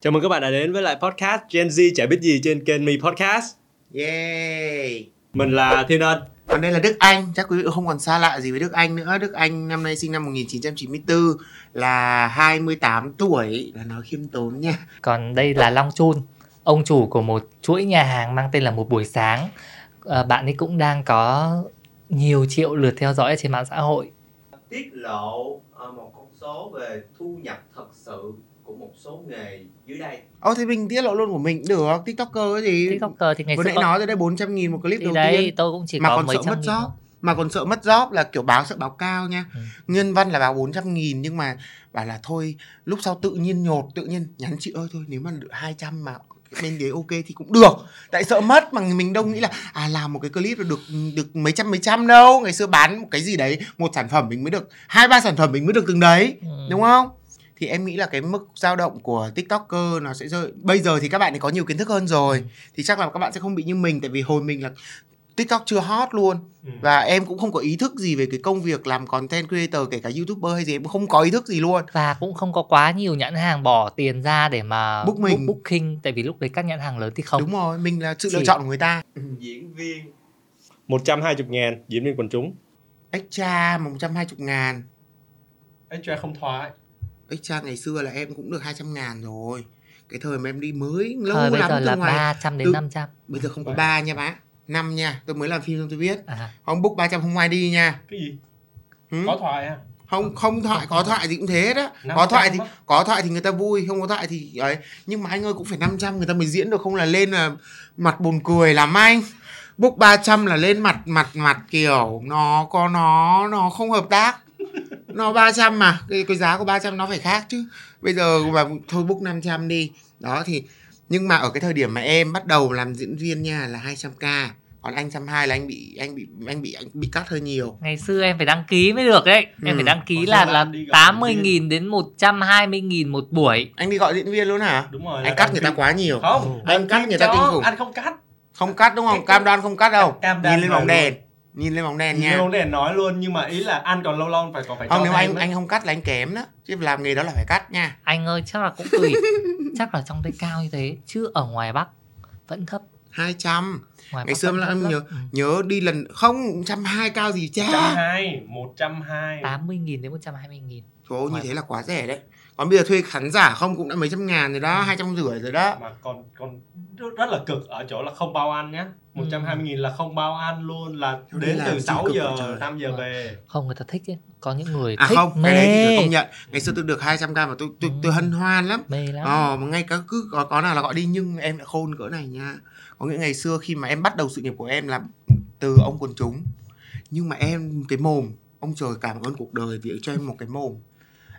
Chào mừng các bạn đã đến với lại podcast Gen Z chả biết gì trên kênh Mi Podcast. Yeah. Mình là Thiên Ân. Còn đây là Đức Anh, chắc quý vị không còn xa lạ gì với Đức Anh nữa. Đức Anh năm nay sinh năm 1994 là 28 tuổi, là nói khiêm tốn nha. Còn đây là Long Chun, ông chủ của một chuỗi nhà hàng mang tên là Một Buổi Sáng. À, bạn ấy cũng đang có nhiều triệu lượt theo dõi trên mạng xã hội. tiết lộ ờ, một số về thu nhập thật sự của một số nghề dưới đây Ồ thì mình tiết lộ luôn của mình được, TikToker cái gì. TikToker thì ngày Vừa xưa nãy có- nói rồi đây 400 nghìn một clip thì đầu đấy tiên. tôi cũng chỉ Mà có còn mấy sợ mất job. thôi. Mà còn sợ mất job là kiểu báo sợ báo cao nha. Ừ. Nhân văn là báo 400 nghìn nhưng mà bảo là thôi lúc sau tự nhiên nhột, tự nhiên nhắn chị ơi thôi nếu mà được 200 mà bên đấy ok thì cũng được. Tại sợ mất mà mình đâu nghĩ là à làm một cái clip được được mấy trăm mấy trăm đâu. Ngày xưa bán một cái gì đấy một sản phẩm mình mới được hai ba sản phẩm mình mới được từng đấy Ừ. đúng không? Thì em nghĩ là cái mức dao động của tiktoker nó sẽ rơi bây giờ thì các bạn thì có nhiều kiến thức hơn rồi. Thì chắc là các bạn sẽ không bị như mình tại vì hồi mình là tiktok chưa hot luôn Ừ. và em cũng không có ý thức gì về cái công việc làm content creator kể cả youtuber hay gì em cũng không có ý thức gì luôn Và cũng không có quá nhiều nhãn hàng bỏ tiền ra để mà Book mình. booking tại vì lúc đấy các nhãn hàng lớn thì không. đúng rồi mình là sự Chỉ- lựa chọn của người ta diễn viên 120 ngàn diễn viên quần chúng. extra mà 120 ngàn Extra không thoại. extra ngày xưa là em cũng được 200 ngàn rồi cái thời mà em đi mới lâu Thời bây lắm giờ từ là ngoài 300 đến từ- 500. bây giờ không có ba nha bác năm nha tôi mới làm phim xong tôi biết. À, không book 300 không ai đi nha. Cái gì? ừ? Có thoại à? không không thoại có thoại thì cũng thế đó. Có 500 thoại thì có thoại thì người ta vui không có thoại thì ấy. Nhưng mà anh ơi cũng phải 500 người ta mới diễn được không là lên là mặt buồn cười lắm anh. Book 300 là lên mặt mặt mặt kiểu nó có nó nó không hợp tác. Nó 300 mà cái, cái giá của 300 nó phải khác chứ. Bây giờ mà thôi book 500 đi. Đó thì nhưng mà ở cái thời điểm mà em bắt đầu làm diễn viên nha là 200k còn anh 120 là anh bị anh bị anh bị anh bị cắt hơi nhiều ngày xưa em phải đăng ký mới được đấy. Em Ừ. phải đăng ký là là bạn đi gọi 80 diễn nghìn đến 120 nghìn một buổi. anh đi gọi diễn viên luôn hả Đúng rồi. anh cắt người ta quá nhiều Không, Anh cắt người ta kinh khủng. Anh không cắt. không cắt đúng không cam đoan không cắt đâu Cam đoan nhìn lên bóng đèn nhìn lên bóng đèn nha vấn đề nói luôn nhưng mà ý là anh còn lâu lâu phải còn phải không nếu anh á. anh không cắt là anh kém đó chứ làm nghề đó là phải cắt nha Anh ơi chắc là cũng tùy. chắc là trong đây cao như thế chứ ở ngoài Bắc vẫn thấp. 200 Ngoài ngày xưa là nhớ Ừ. nhớ đi lần không trăm hai cao gì cha 120, 120. 80 nghìn đến 120 nghìn. Trời ơi, như thế là quá rẻ đấy còn bây giờ thuê khán giả không cũng đã mấy trăm ngàn rồi đó hai trăm rưỡi rồi đó mà còn còn rất, rất là cực ở chỗ là không bao ăn nhá 120 nghìn là không bao ăn luôn là đến từ chi 6 cực giờ vậy trời. 5 giờ Vâng. về Không người ta thích ấy. Có những người à thích không mê. cái đấy thì công nhận ngày xưa tôi được 200 k mà tôi tôi, tôi hân hoan lắm Mê lắm. Ờ, mà ngay cả cứ có, có nào là gọi đi nhưng em đã khôn cỡ này nha có nghĩa ngày xưa khi mà em bắt đầu sự nghiệp của em là từ ông quần chúng. Nhưng mà em cái mồm ông trời cảm ơn cuộc đời vì cho em một cái mồm.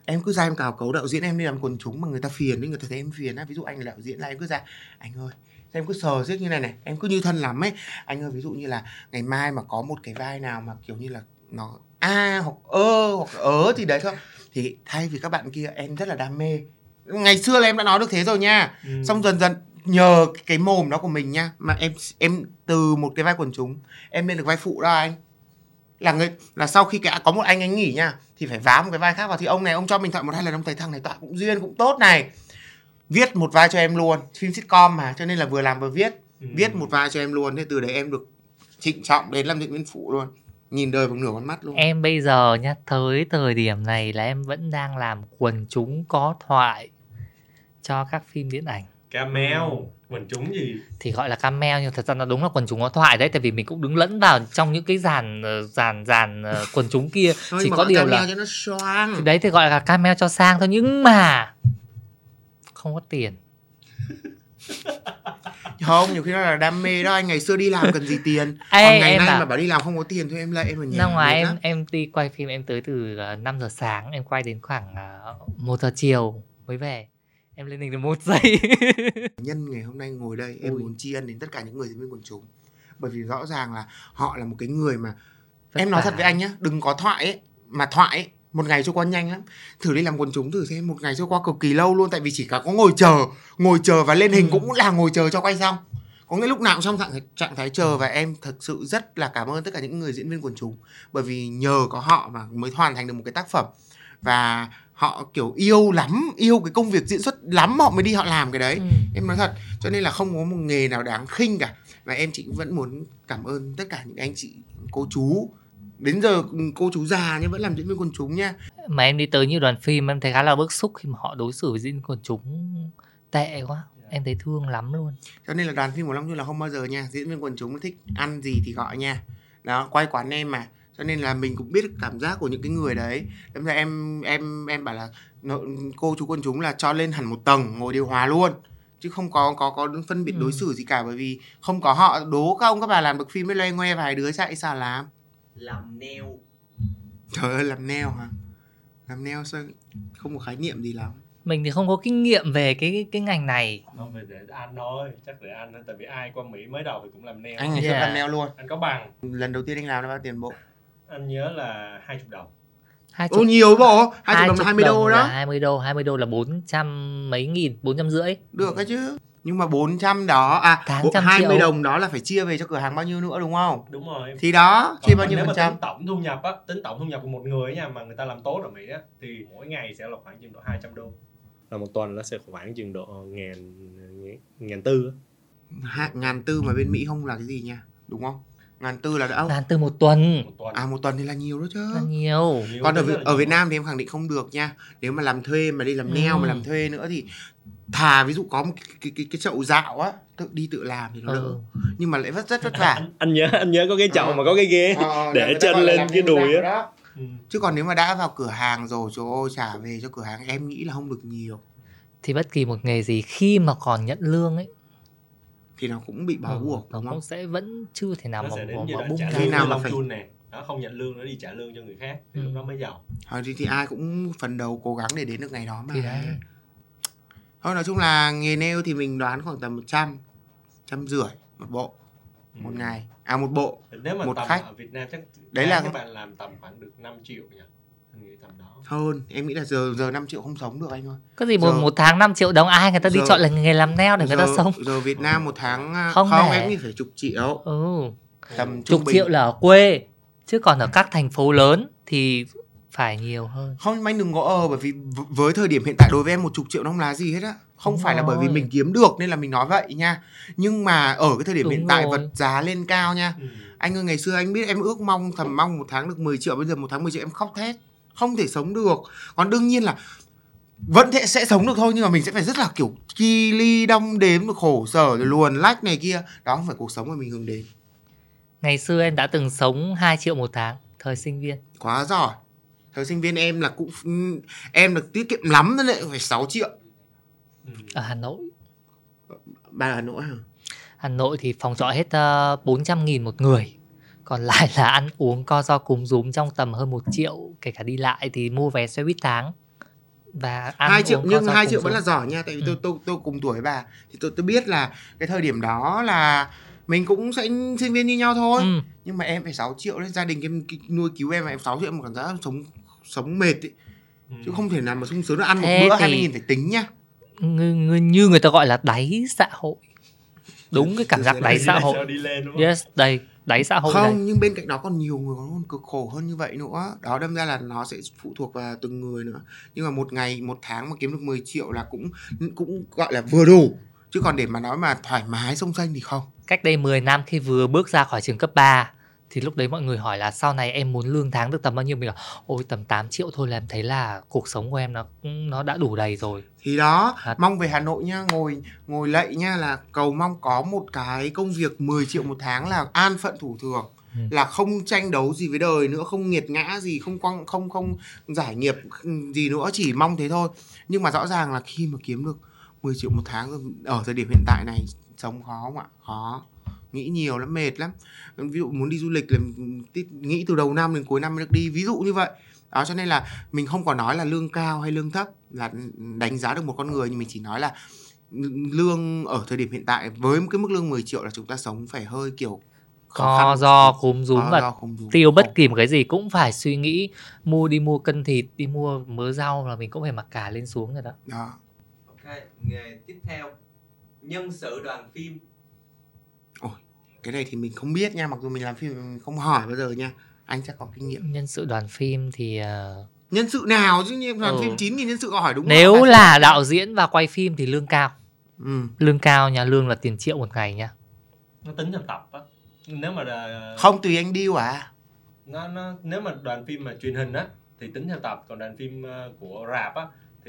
Em cứ ra em cào cấu đạo diễn em đi làm quần chúng mà người ta phiền ấy người ta thấy em phiền á. Ví dụ anh là đạo diễn là em cứ ra anh ơi em cứ sờ riết như này này? Em cứ như thân lắm ấy. Anh ơi ví dụ như là ngày mai mà có một cái vai nào mà kiểu như là nó a hoặc ơ hoặc ớ thì đấy thôi. Thì thay vì các bạn kia em rất là đam mê. Ngày xưa là em đã nói được thế rồi nha. Ừ. xong dần dần nhờ cái mồm đó của mình nha mà em em từ một cái vai quần chúng em lên được vai phụ đó anh. Là người là sau khi cái có một anh anh nghỉ nha thì phải vá một cái vai khác vào. Thì ông này ông cho mình thoại một hai lần ông thấy thằng này thoại cũng duyên cũng tốt này. Viết một vai cho em luôn phim sitcom mà cho nên là vừa làm vừa viết. Ừ. viết một vai cho em luôn thế từ đấy em được trịnh trọng đến làm diễn viên phụ luôn. Nhìn đời bằng nửa con mắt luôn. Em bây giờ nhá, tới thời điểm này là em vẫn đang làm quần chúng có thoại cho các phim điện ảnh. Camel quần chúng gì Thì gọi là camel nhưng thật ra nó đúng là quần chúng có thoại đấy tại vì mình cũng đứng lẫn vào trong những cái dàn ờ, dàn dàn ờ, quần chúng kia Thôi chỉ mà có điều là cho nó xoang thì đấy thì gọi là camel cho sang thôi nhưng mà không có tiền. không nhiều khi nó là đam mê đó anh ngày xưa đi làm cần gì tiền Ê, còn ngày em nay bảo- mà bảo đi làm không có tiền thôi em lại em ở nhà Ra ngoài em lắm. em đi quay phim em tới từ uh, 5 giờ sáng em quay đến khoảng uh, 1 giờ chiều mới về. Em lên hình được một giây. nhân ngày hôm nay ngồi đây em Ui. muốn tri ân đến tất cả những người diễn viên quần chúng bởi vì rõ ràng là họ là một cái người mà Vất em nói thật với anh nhá đừng có thoại ấy mà thoại ấy, một ngày trôi qua nhanh lắm thử đi làm quần chúng thử xem một ngày trôi qua cực kỳ lâu luôn tại vì chỉ cả có ngồi chờ ngồi chờ và lên hình Ừ. cũng là ngồi chờ cho quay xong có nghĩa lúc nào cũng trong trạng thái, trạng thái chờ và em thật sự rất là cảm ơn tất cả những người diễn viên quần chúng bởi vì nhờ có họ mà mới hoàn thành được một cái tác phẩm và họ kiểu yêu lắm yêu cái công việc diễn xuất lắm họ mới đi họ làm cái đấy. Ừ. em nói thật cho nên là không có một nghề nào đáng khinh cả. Và em chị vẫn muốn cảm ơn tất cả những anh chị cô chú. Đến giờ cô chú già nhưng vẫn làm diễn viên quần chúng nha. Mà em đi tới nhiều đoàn phim em thấy khá là bức xúc khi mà họ đối xử với diễn viên quần chúng tệ quá. Em thấy thương lắm luôn. Cho nên là đoàn phim của Long Chu là không bao giờ nha. Diễn viên quần chúng thích ăn gì thì gọi nha. Đó quay quán em mà cho nên là mình cũng biết được cảm giác của những cái người đấy. Đâm ra em em em bảo là nó- cô chú quần chúng là cho lên hẳn một tầng ngồi điều hòa luôn. Chứ không có có có phân biệt Ừ. đối xử gì cả bởi vì không có họ đố các ông các bà làm được phim mới loe ngoe vài đứa chạy sao làm. Làm nail trời ơi làm nail hả? Làm nail sao không có khái niệm gì lắm. Mình thì không có kinh nghiệm về cái cái ngành này. Không phải để ăn thôi. Chắc để ăn thôi tại vì ai qua mỹ mới đầu thì cũng làm nail anh ngày xưa Yeah. làm nail luôn. Anh có bằng. Lần đầu tiên anh làm là bao tiền bộ anh nhớ là hai chục đồng. Hai ô nhiều bộ hai chục đồng là chục hai mươi đô là đó 20 đô 20 đô là 400 mấy nghìn 400 rưỡi. Được cái chứ. Nhưng mà 400 đó à Tháng bộ trăm 20 triệu. đồng đó là phải chia về cho cửa hàng bao nhiêu nữa đúng không? Đúng rồi. Thì đó chia Còn bao nhiêu nếu phần trăm tính tổng thu nhập á tính tổng thu nhập của một người nha mà người ta làm tốt ở mỹ á thì mỗi ngày sẽ là khoảng chừng độ 200 đô. Là một tuần nó sẽ khoảng chừng độ ngàn ngàn tư ngàn tư mà bên Mỹ không là cái gì nha đúng không ngàn tư là đã ngàn từ một tuần một tuần à một tuần thì là nhiều đó chứ là nhiều Nhiều còn ở, ở nhiều. Việt Nam thì em khẳng định không được nha nếu mà làm thuê mà đi làm Ừ. mà làm thuê nữa thì thà ví dụ có một cái cái cái, cái chậu dạo á tự đi tự làm thì nó đỡ ừ. nhưng mà lại rất rất vất vả anh, anh nhớ anh nhớ có cái chậu Ờ. mà có cái ghế Ờ, để chân lên cái đùi á. đó. ừ. chứ còn nếu mà đã vào cửa hàng rồi trời ơi trả về cho cửa hàng em nghĩ là không được nhiều thì bất kỳ một nghề gì khi mà còn nhận lương ấy thì nó cũng bị bỏ ừ, buộc nó đúng cũng không sẽ vẫn chưa thể nào nó mà, sẽ mà, mà bung Khi nào mà phải- này. Nó không nhận lương nó đi trả lương cho người khác. Thì Ừ. lúc đó mới giàu. Thôi thì, thì ai cũng phần đầu cố gắng để đến được ngày đó mà. Thì đấy. Thôi nói chung là nghề nail thì mình đoán khoảng tầm 100 trăm rưỡi một bộ Ừ. một ngày. À một bộ nếu mà Một tầm khách. ở Việt Nam chắc Đấy là- các bạn làm tầm khoảng được 5 triệu nhỉ tầm đó. Hơn em nghĩ là giờ giờ 5 triệu không sống được anh ơi. Có gì một, Giờ- một tháng 5 triệu đồng ai người ta đi Giờ- chọn là nghề làm nail để người ta giờ, sống? giờ Việt Nam một tháng à, Không không, để. em nghĩ phải chục triệu. Ừ. Tầm chục bình. triệu là ở quê chứ còn ở các thành phố lớn thì phải nhiều hơn. Không anh đừng có ờ bởi vì với thời điểm hiện tại đối với em một chục triệu nó không là gì hết á. Không Đúng phải là bởi vì rồi. mình kiếm được nên là mình nói vậy nha. Nhưng mà ở cái thời điểm Đúng hiện tại rồi. vật giá lên cao nha. Ừ. anh ơi ngày xưa anh biết em ước mong thầm mong một tháng được 10 triệu bây giờ một tháng 10 triệu em khóc thét không thể sống được. Còn đương nhiên là vẫn sẽ, sẽ sống được thôi nhưng mà mình sẽ phải rất là kiểu chi ly đong đếm được khổ sở rồi luồn lách này kia. Đó không phải cuộc sống mà mình hướng đến. Ngày xưa em đã từng sống 2 triệu một tháng thời sinh viên. Quá giỏi. Thời sinh viên em là cũng em được tiết kiệm lắm đấy phải 6 triệu. Ừ. ở Hà Nội. Ba ở Hà Nội hả? Hà Nội thì phòng trọ hết uh, 400 nghìn một người còn lại là ăn uống co do cúm rúm trong tầm hơn một triệu kể cả đi lại thì mua vé xe buýt tháng và ăn hai triệu nhưng hai triệu vẫn là giỏi nha tại vì tôi Ừ. tôi tôi cùng tuổi với bà thì tôi tôi biết là cái thời điểm đó là mình cũng sẽ sinh viên như nhau thôi ừ. nhưng mà em phải 6 triệu đấy gia đình em nuôi cứu em mà em 6 triệu mà cảm giác sống sống mệt ấy. Ừ. chứ không thể nào mà sung sướng được ăn một Thế bữa thì- 20 nghìn phải tính nhá Như, như, người ta gọi là đáy xã hội đúng cái cảm giác đáy xã hội sao đi lên đúng không? yes đây đáy xã hội không này. nhưng bên cạnh đó còn nhiều người còn cực khổ hơn như vậy nữa. Đó đâm ra là nó sẽ phụ thuộc vào từng người nữa. Nhưng mà một ngày một tháng mà kiếm được 10 triệu là cũng cũng gọi là vừa đủ. Chứ còn để mà nói mà thoải mái sông xanh thì không. Cách đây 10 năm khi vừa bước ra khỏi trường cấp 3 thì lúc đấy mọi người hỏi là sau này em muốn lương tháng được tầm bao nhiêu? Mình bảo ôi tầm 8 triệu thôi là em thấy là cuộc sống của em nó nó đã đủ đầy rồi. Thì đó Thật. mong về Hà Nội nha ngồi ngồi lạy nha là cầu mong có một cái công việc 10 triệu một tháng là an phận thủ thường Ừ. là không tranh đấu gì với đời nữa không nghiệt ngã gì không quăng không không giải nghiệp gì nữa chỉ mong thế thôi. Nhưng mà rõ ràng là khi mà kiếm được 10 triệu một tháng ở thời điểm hiện tại này sống khó không ạ? Khó nghĩ nhiều lắm mệt lắm. Ví dụ muốn đi du lịch là tí- nghĩ từ đầu năm đến cuối năm mới được đi ví dụ như vậy. Đó cho nên là mình không có nói là lương cao hay lương thấp là đánh giá được một con người nhưng mình chỉ nói là lương ở thời điểm hiện tại với cái mức lương 10 triệu là chúng ta sống phải hơi kiểu khó do cúm rúm và tiêu bất kỳ một cái gì cũng phải suy nghĩ mua đi mua cân thịt đi mua mớ rau là mình cũng phải mặc cả lên xuống rồi đó. Đó. Ok nghề tiếp theo. Nhân sự đoàn phim cái này thì mình không biết nha mặc dù mình làm phim mình không hỏi bao giờ nha. Anh chắc có kinh nghiệm. Nhân sự đoàn phim thì ờ, nhân sự nào chứ nhưng làm Ừ. phim 9 nghìn nhân sự hỏi đúng nếu không? là đạo diễn và quay phim thì lương cao. Ừ. lương cao nha lương là tiền triệu một ngày nha. Nó tính theo tập á. Nếu mà là, không tùy anh deal à. Nó nó nếu mà đoàn phim mà truyền hình á thì tính theo tập. Còn đoàn phim ờ, của rạp á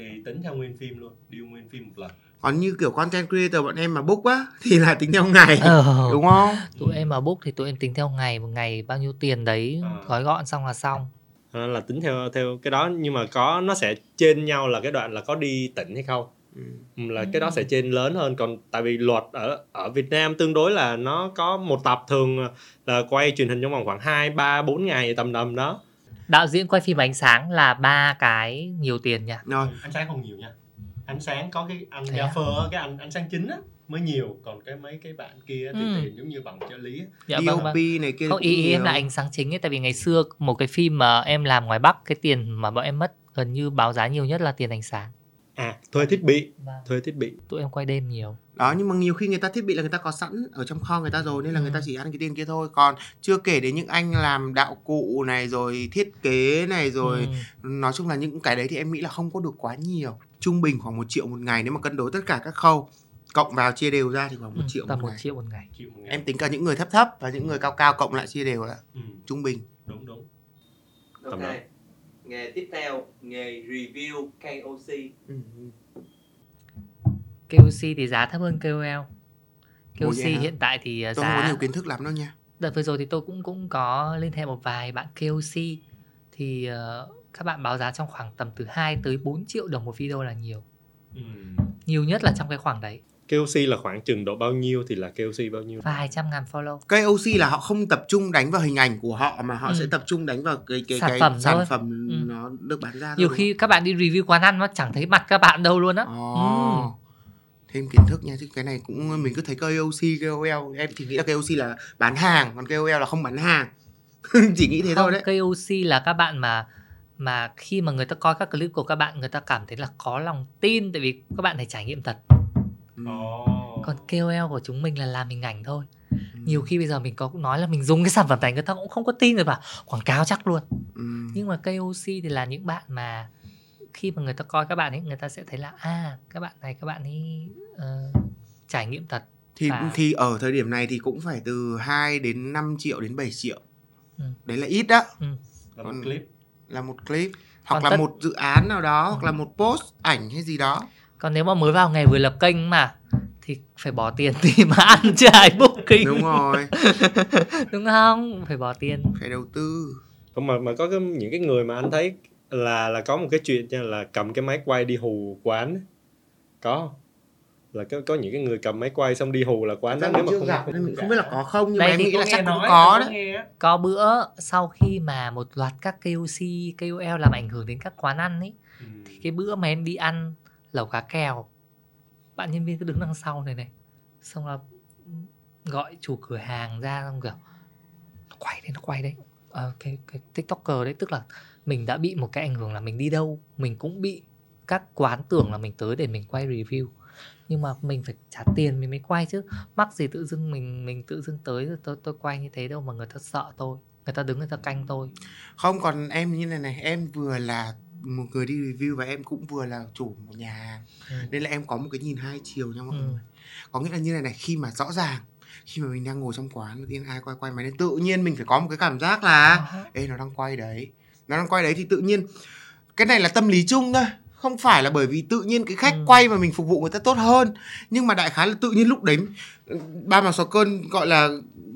thì tính theo nguyên phim luôn điêu nguyên phim một lần còn như kiểu content creator bọn em mà book á thì là tính theo ngày ờ, đúng không tụi em mà book thì tụi em tính theo ngày một ngày bao nhiêu tiền đấy Ờ. gói gọn xong là xong Ờ, là tính theo theo cái đó nhưng mà có nó sẽ trên nhau là cái đoạn là có đi tỉnh hay không Ừ. Ừ, là cái đó sẽ trên lớn hơn còn tại vì luật ở ở Việt Nam tương đối là nó có một tập thường là quay truyền hình trong vòng khoảng 2 3 4 ngày tầm tầm đó. Đạo diễn quay phim ánh sáng là ba cái nhiều tiền nha rồi Ánh sáng không nhiều nha. Ánh sáng có cái anh Thế à? gaffer cái anh ánh sáng chính á mới nhiều còn cái mấy cái bạn kia thì Ừ. tiền giống như bằng trợ lý dạ DOP vâng, vâng. này kia không ý, ý em là ánh sáng chính ấy tại vì ngày xưa một cái phim mà em làm ngoài bắc cái tiền mà bọn em mất gần như báo giá nhiều nhất là tiền ánh sáng À, thuê thiết bị, Vâng. thuê thiết bị. tụi em quay đêm nhiều đó nhưng mà nhiều khi người ta thiết bị là người ta có sẵn ở trong kho người ta rồi nên là Ừ. người ta chỉ ăn cái tiền kia thôi còn chưa kể đến những anh làm đạo cụ này rồi thiết kế này rồi Ừ. nói chung là những cái đấy thì em nghĩ là không có được quá nhiều trung bình khoảng một triệu một ngày nếu mà cân đối tất cả các khâu cộng vào chia đều ra thì khoảng một Ừ, triệu một một ngày triệu một ngày Chịu một ngày. em tính cả những người thấp thấp và những người cao cao cộng lại chia đều là Ừ, trung bình đúng đúng. Ok. Nghề tiếp theo, nghề review KOC. ừ. KOC thì giá thấp hơn KOL KOC hiện tại thì uh, tôi không có giá nhiều kiến thức lắm đâu nha đợt vừa rồi thì tôi cũng cũng có liên hệ một vài bạn KOC thì ờ, các bạn báo giá trong khoảng tầm từ 2 tới 4 triệu đồng một video là nhiều Ừ. nhiều nhất là trong cái khoảng đấy KOC là khoảng chừng độ bao nhiêu thì là KOC bao nhiêu? vài trăm ngàn follow KOC là họ không tập trung đánh vào hình ảnh của họ mà họ Ừ. sẽ tập trung đánh vào cái cái Sản cái phẩm sản thôi. phẩm Ừ. nó được bán ra nhiều thôi, khi các bạn đi review quán ăn nó chẳng thấy mặt các bạn đâu luôn á đúng không? Thêm kiến thức nha chứ cái này cũng mình cứ thấy KOC KOL em chỉ nghĩ là KOC là bán hàng còn KOL là không bán hàng chỉ nghĩ thế thôi Không, đấy KOC là các bạn mà mà khi mà người ta coi các clip của các bạn người ta cảm thấy là có lòng tin tại vì các bạn này trải nghiệm thật Ừ. Còn KOL của chúng mình là làm hình ảnh thôi Ừ. nhiều khi bây giờ mình có cũng nói là mình dùng cái sản phẩm này người ta cũng không có tin rồi bảo quảng cáo chắc luôn Ừ. nhưng mà KOC thì là những bạn mà khi mà người ta coi các bạn ấy người ta sẽ thấy là à các bạn này các bạn ấy ờ, trải nghiệm thật thì và- thì ở thời điểm này thì cũng phải từ 2 đến 5 triệu đến 7 triệu. Ừ. đấy là ít đó. Là một clip. là một clip. Hoặc Còn là tất- một dự án nào đó Ừ. hoặc là một post ảnh hay gì đó. Còn nếu mà mới vào nghề vừa lập kênh mà thì phải bỏ tiền thì mà ăn ai booking. Đúng rồi. Đúng không? Phải bỏ tiền. Phải đầu tư. Không mà mà có cái, những cái người mà anh thấy là là có một cái chuyện nha là cầm cái máy quay đi hù quán có là có có những cái người cầm máy quay xong đi hù là quán đó nếu mà không, gặp nên mình không biết là có không nhưng Đây mà em nghĩ là nghe chắc cũng nói, có á. có bữa sau khi mà một loạt các KOC KOL làm ảnh hưởng đến các quán ăn ấy Ừ. thì cái bữa mà em đi ăn lẩu cá kèo bạn nhân viên cứ đứng đằng sau này này xong là gọi chủ cửa hàng ra xong kiểu nó quay đấy nó quay đấy Ờ, cái cái tiktoker đấy tức là mình đã bị một cái ảnh hưởng là mình đi đâu mình cũng bị các quán tưởng là mình tới để mình quay review. Nhưng mà mình phải trả tiền mình mới quay chứ. Mắc gì tự dưng mình mình tự dưng tới rồi tôi tôi quay như thế đâu mà người ta sợ tôi người ta đứng người ta canh tôi. Không còn em như này này em vừa là một người đi review và em cũng vừa là chủ một nhà hàng. Ừ. nên là em có một cái nhìn hai chiều nha mọi Ừ. người. Có nghĩa là như này này khi mà rõ ràng khi mà mình đang ngồi trong quán nhiên ai quay quay máy lên tự nhiên mình phải có một cái cảm giác là Đó. ê nó đang quay đấy. Nó đang quay đấy thì tự nhiên cái này là tâm lý chung thôi. Không phải là bởi vì tự nhiên cái khách Ừ. quay mà mình phục vụ người ta tốt hơn. Nhưng mà đại khái là tự nhiên lúc đấy ba mà sáu cơn gọi là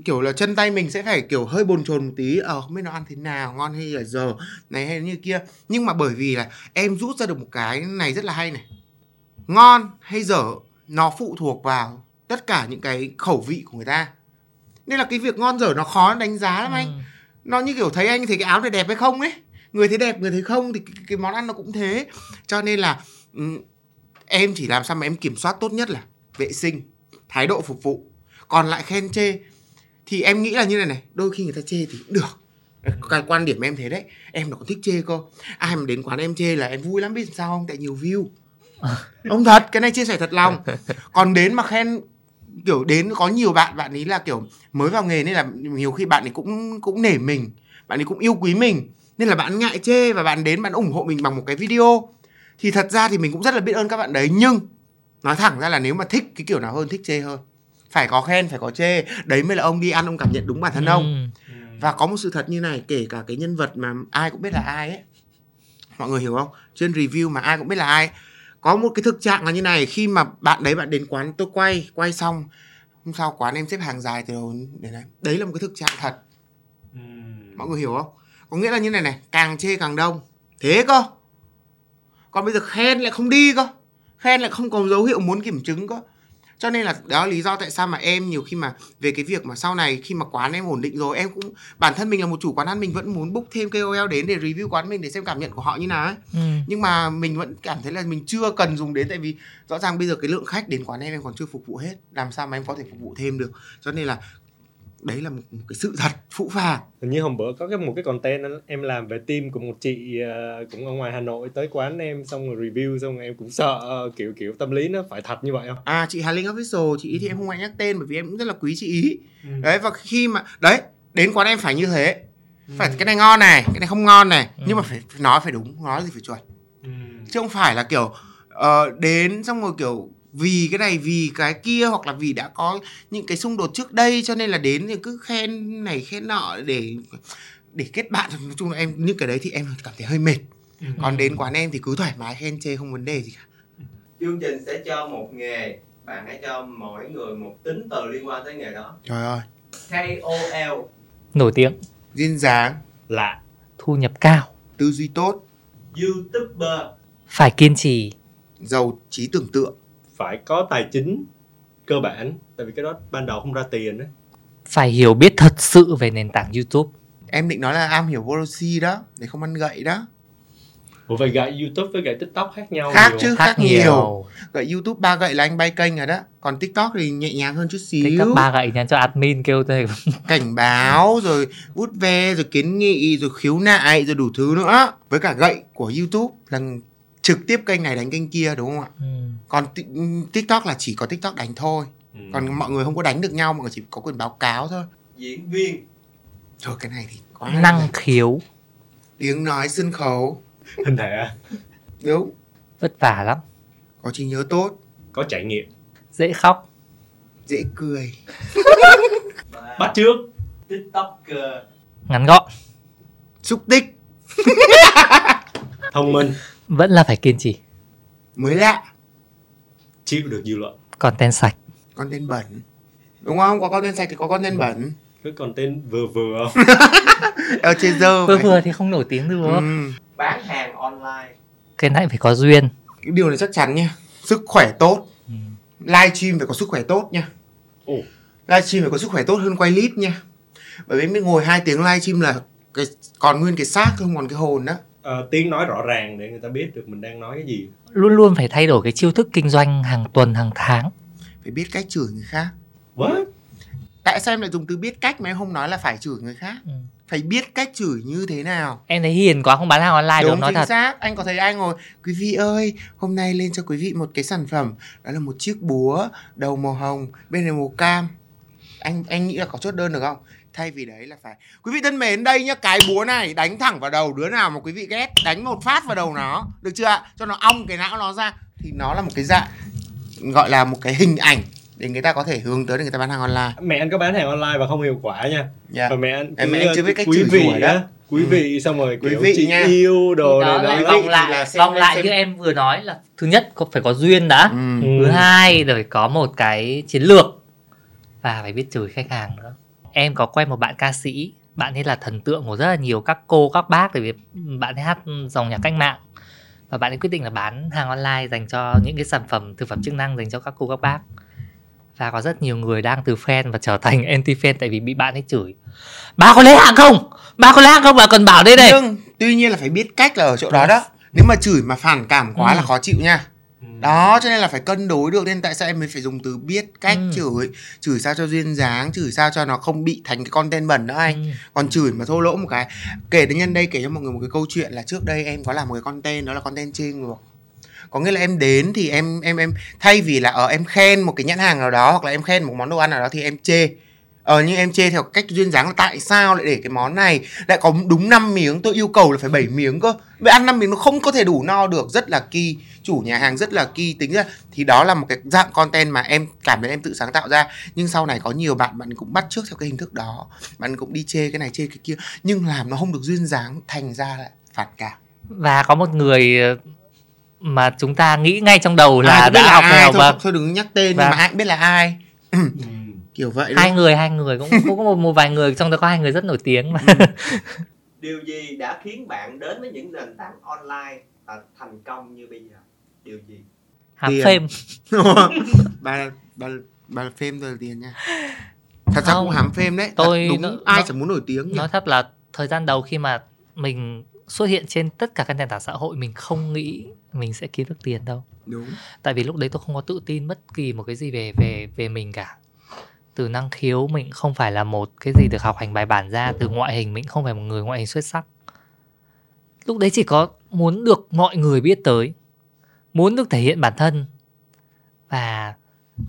kiểu là chân tay mình sẽ phải kiểu hơi bồn chồn một tí. Ờ không biết nó ăn thế nào ngon hay là giờ này hay như kia. Nhưng mà bởi vì là em rút ra được một cái này rất là hay này. Ngon hay dở nó phụ thuộc vào tất cả những cái khẩu vị của người ta. Nên là cái việc ngon dở nó khó đánh giá lắm anh. Ừ. nó như kiểu thấy anh thấy cái áo này đẹp hay không ấy. Người thấy đẹp người thấy không thì cái, cái món ăn nó cũng thế. Cho nên là ừm, em chỉ làm sao mà em kiểm soát tốt nhất là vệ sinh thái độ phục vụ. Còn lại khen chê thì em nghĩ là như này này đôi khi người ta chê thì cũng được. Cái quan điểm em thế đấy em nó còn thích chê cơ. Ai mà đến quán em chê là em vui lắm biết sao không? Tại nhiều view. Ông thật cái này chia sẻ thật lòng. Còn đến mà khen kiểu đến có nhiều bạn bạn ấy là kiểu mới vào nghề nên là nhiều khi bạn ấy cũng cũng nể mình bạn ấy cũng yêu quý mình nên là bạn ngại chê và bạn đến bạn ủng hộ mình bằng một cái video. Thì thật ra thì mình cũng rất là biết ơn các bạn đấy nhưng nói thẳng ra là nếu mà thích cái kiểu nào hơn thích chê hơn. Phải có khen phải có chê đấy mới là ông đi ăn ông cảm nhận đúng bản thân ông. Ừ. và có một sự thật như này kể cả cái nhân vật mà ai cũng biết là ai ấy. Mọi người hiểu không? Trên review mà ai cũng biết là ai có một cái thực trạng là như này khi mà bạn đấy bạn đến quán tôi quay quay xong hôm sau quán em xếp hàng dài từ đầu đến đấy đấy là một cái thực trạng thật. Mọi người hiểu không? Có nghĩa là như này này càng chê càng đông. Thế cơ. Còn bây giờ khen lại không đi cơ. Khen lại không có dấu hiệu muốn kiểm chứng cơ cho nên là đó là lý do tại sao mà em nhiều khi mà về cái việc mà sau này khi mà quán em ổn định rồi em cũng bản thân mình là một chủ quán ăn mình vẫn muốn book thêm KOL đến để review quán mình để xem cảm nhận của họ như nào ấy Ừ. nhưng mà mình vẫn cảm thấy là mình chưa cần dùng đến tại vì rõ ràng bây giờ cái lượng khách đến quán em em còn chưa phục vụ hết làm sao mà em có thể phục vụ thêm được cho nên là đấy là một, một cái sự thật phũ phàng như hôm bữa có cái một cái content em làm về team của một chị ờ, cũng ở ngoài Hà Nội tới quán em xong rồi review xong rồi em cũng sợ ờ, kiểu kiểu tâm lý nó phải thật như vậy không? à chị Hà Linh official chị ý thì em không ngại nhắc tên bởi vì em cũng rất là quý chị ý Ừ. đấy và khi mà đấy đến quán em phải như thế phải cái này ngon này cái này không ngon này Ừ. nhưng mà phải, nói phải đúng nói gì phải chuẩn Ừ. chứ không phải là kiểu ờ, đến xong rồi kiểu vì cái này vì cái kia hoặc là vì đã có những cái xung đột trước đây cho nên là đến thì cứ khen này khen nọ để để kết bạn. Nói chung là em những cái đấy thì em cảm thấy hơi mệt. Ừ. còn đến quán em thì cứ thoải mái khen chê không vấn đề gì cả. Chương trình sẽ cho một nghề bạn hãy cho mỗi người một tính từ liên quan tới nghề đó. Trời ơi. KOL Nổi tiếng, duyên dáng. Lạ. thu nhập cao, tư duy tốt. YouTuber. Phải kiên trì, giàu trí tưởng tượng Phải có tài chính cơ bản tại vì cái đó ban đầu không ra tiền á. phải hiểu biết thật sự về nền tảng YouTube. em định nói là am hiểu policy đó để không ăn gậy đó Ủa vậy gậy YouTube với gậy TikTok khác nhau Khác nhiều chứ. không? khác nhiều. gậy youtube ba gậy là anh bay kênh rồi đó còn tiktok thì nhẹ nhàng hơn chút Cái xíu các ba gậy nhắn cho admin kêu tôi cảnh báo rồi bút ve rồi kiến nghị rồi khiếu nại rồi đủ thứ nữa với cả gậy của youtube là trực tiếp kênh này đánh kênh kia đúng không ạ? Ừ. còn Ti- tiktok là chỉ có tiktok đánh thôi. Ừ. còn mọi người không có đánh được nhau mọi người chỉ có quyền báo cáo thôi. Diễn viên. Rồi cái này thì quá hay năng rồi. khiếu, tiếng nói sân khấu. Hình thể à? đúng. Vất vả lắm, có trí nhớ tốt. Có trải nghiệm. Dễ khóc, dễ cười. Bắt trước. TikToker. Ngắn gọn, xúc tích. Thông minh vẫn là phải kiên trì, mới lạ. Chịu được dư luận content sạch. content bẩn. Đúng không? Có content sạch thì có content bẩn. Cái content vừa vừa ở trên dơ Vừa vừa thì không nổi tiếng được. Ừ. bán hàng online. Cái này phải có duyên. cái điều này chắc chắn nha. Sức khỏe tốt. Ừ. livestream phải có sức khỏe tốt nha. Ồ. livestream phải có sức khỏe tốt hơn quay clip nha. Bởi vì mới ngồi hai tiếng livestream là cái còn nguyên cái xác không còn cái hồn đó Ờ, tiếng nói rõ ràng để người ta biết được mình đang nói cái gì Luôn luôn phải thay đổi cái chiêu thức kinh doanh hàng tuần, hàng tháng. phải biết cách chửi người khác What? tại sao em lại dùng từ biết cách mà em không nói là phải chửi người khác Ừ. phải biết cách chửi như thế nào Em thấy hiền quá không bán hàng online được đúng nói chính thật. xác anh có thấy ai ngồi quý vị ơi hôm nay lên cho quý vị một cái sản phẩm đó là một chiếc búa đầu màu hồng bên này màu cam anh anh nghĩ là có chốt đơn được không thay vì đấy là phải quý vị thân mến đây nhá cái búa này đánh thẳng vào đầu đứa nào mà quý vị ghét đánh một phát vào đầu nó được chưa ạ cho nó ong cái não nó ra thì nó là một cái dạng gọi là một cái hình ảnh để người ta có thể hướng tới để người ta bán hàng online mẹ anh có bán hàng online và không hiệu quả nha Dạ. và mẹ anh Em- cứ, em chưa biết cách quý chửi vị đó. quý Ừ. vị xong rồi Quý vị chị nha. yêu đồ đó này đó vòng lại là xem- vòng lại xem- như em vừa nói là thứ nhất có phải có duyên đã ừ. Ừ. thứ hai rồi có một cái chiến lược và phải biết chửi khách hàng nữa em có quen một bạn ca sĩ bạn ấy là thần tượng của rất là nhiều các cô các bác tại vì bạn ấy hát dòng nhạc cách mạng. Và bạn ấy quyết định là bán hàng online dành cho những cái sản phẩm thực phẩm chức năng dành cho các cô các bác. Và có rất nhiều người đang từ fan và trở thành anti fan tại vì bị bạn ấy chửi. Bà có lấy hàng không? Bà có lấy hàng không? Bà cần bảo đây này. Nhưng tuy nhiên là phải biết cách là ở chỗ đó đó. Nếu mà chửi mà phản cảm quá Ừ. là khó chịu nha. Đó cho nên là phải cân đối được nên tại sao em mới phải dùng từ biết cách Ừ. chửi chửi sao cho duyên dáng chửi sao cho nó không bị thành cái content bẩn nữa anh Ừ. còn chửi mà thô lỗ một cái kể đến nhân đây kể cho mọi người một cái câu chuyện là trước đây em có làm một cái content đó là content chê ngược có nghĩa là em đến thì em em em thay vì là ở em khen một cái nhãn hàng nào đó hoặc là em khen một món đồ ăn nào đó thì em chê Ờ nhưng em chê theo cách duyên dáng là tại sao lại để cái món này lại có đúng 5 miếng tôi yêu cầu là phải 7 miếng cơ. Vậy ăn 5 miếng nó không có thể đủ no được, rất là kỳ. Chủ nhà hàng rất là kỳ tính ra thì đó là một cái dạng content mà em cảm thấy em tự sáng tạo ra nhưng sau này có nhiều bạn bạn cũng bắt trước theo cái hình thức đó. Bạn cũng đi chê cái này chê cái kia nhưng làm nó không được duyên dáng thành ra lại phản cảm. và có một người ờ, mà chúng ta nghĩ ngay trong đầu là biết đã học ai, nghèo thôi, vâng thôi đừng nhắc tên Vâng. nhưng mà ai biết là ai. Ừ. Kiểu vậy hai luôn. người hai người cũng cũng có một, một vài người trong đó có hai người rất nổi tiếng mà. Điều gì đã khiến bạn đến với những nền tảng online và thành công như bây giờ? Điều gì? Hàm bà bà bà là phim rồi tiền nha. Thật ra Không. cũng hám phim đấy. Tôi- Thật đúng nó- ai chẳng muốn nổi tiếng nhỉ? nói thật là thời gian đầu khi mà mình xuất hiện trên tất cả các nền tảng xã hội mình không nghĩ mình sẽ kiếm được tiền đâu. Đúng. Tại vì lúc đấy tôi không có tự tin bất kỳ một cái gì về về về mình cả từ năng khiếu mình không phải là một cái gì được học hành bài bản ra, từ ngoại hình mình không phải một người ngoại hình xuất sắc. Lúc đấy chỉ có muốn được mọi người biết tới, muốn được thể hiện bản thân. Và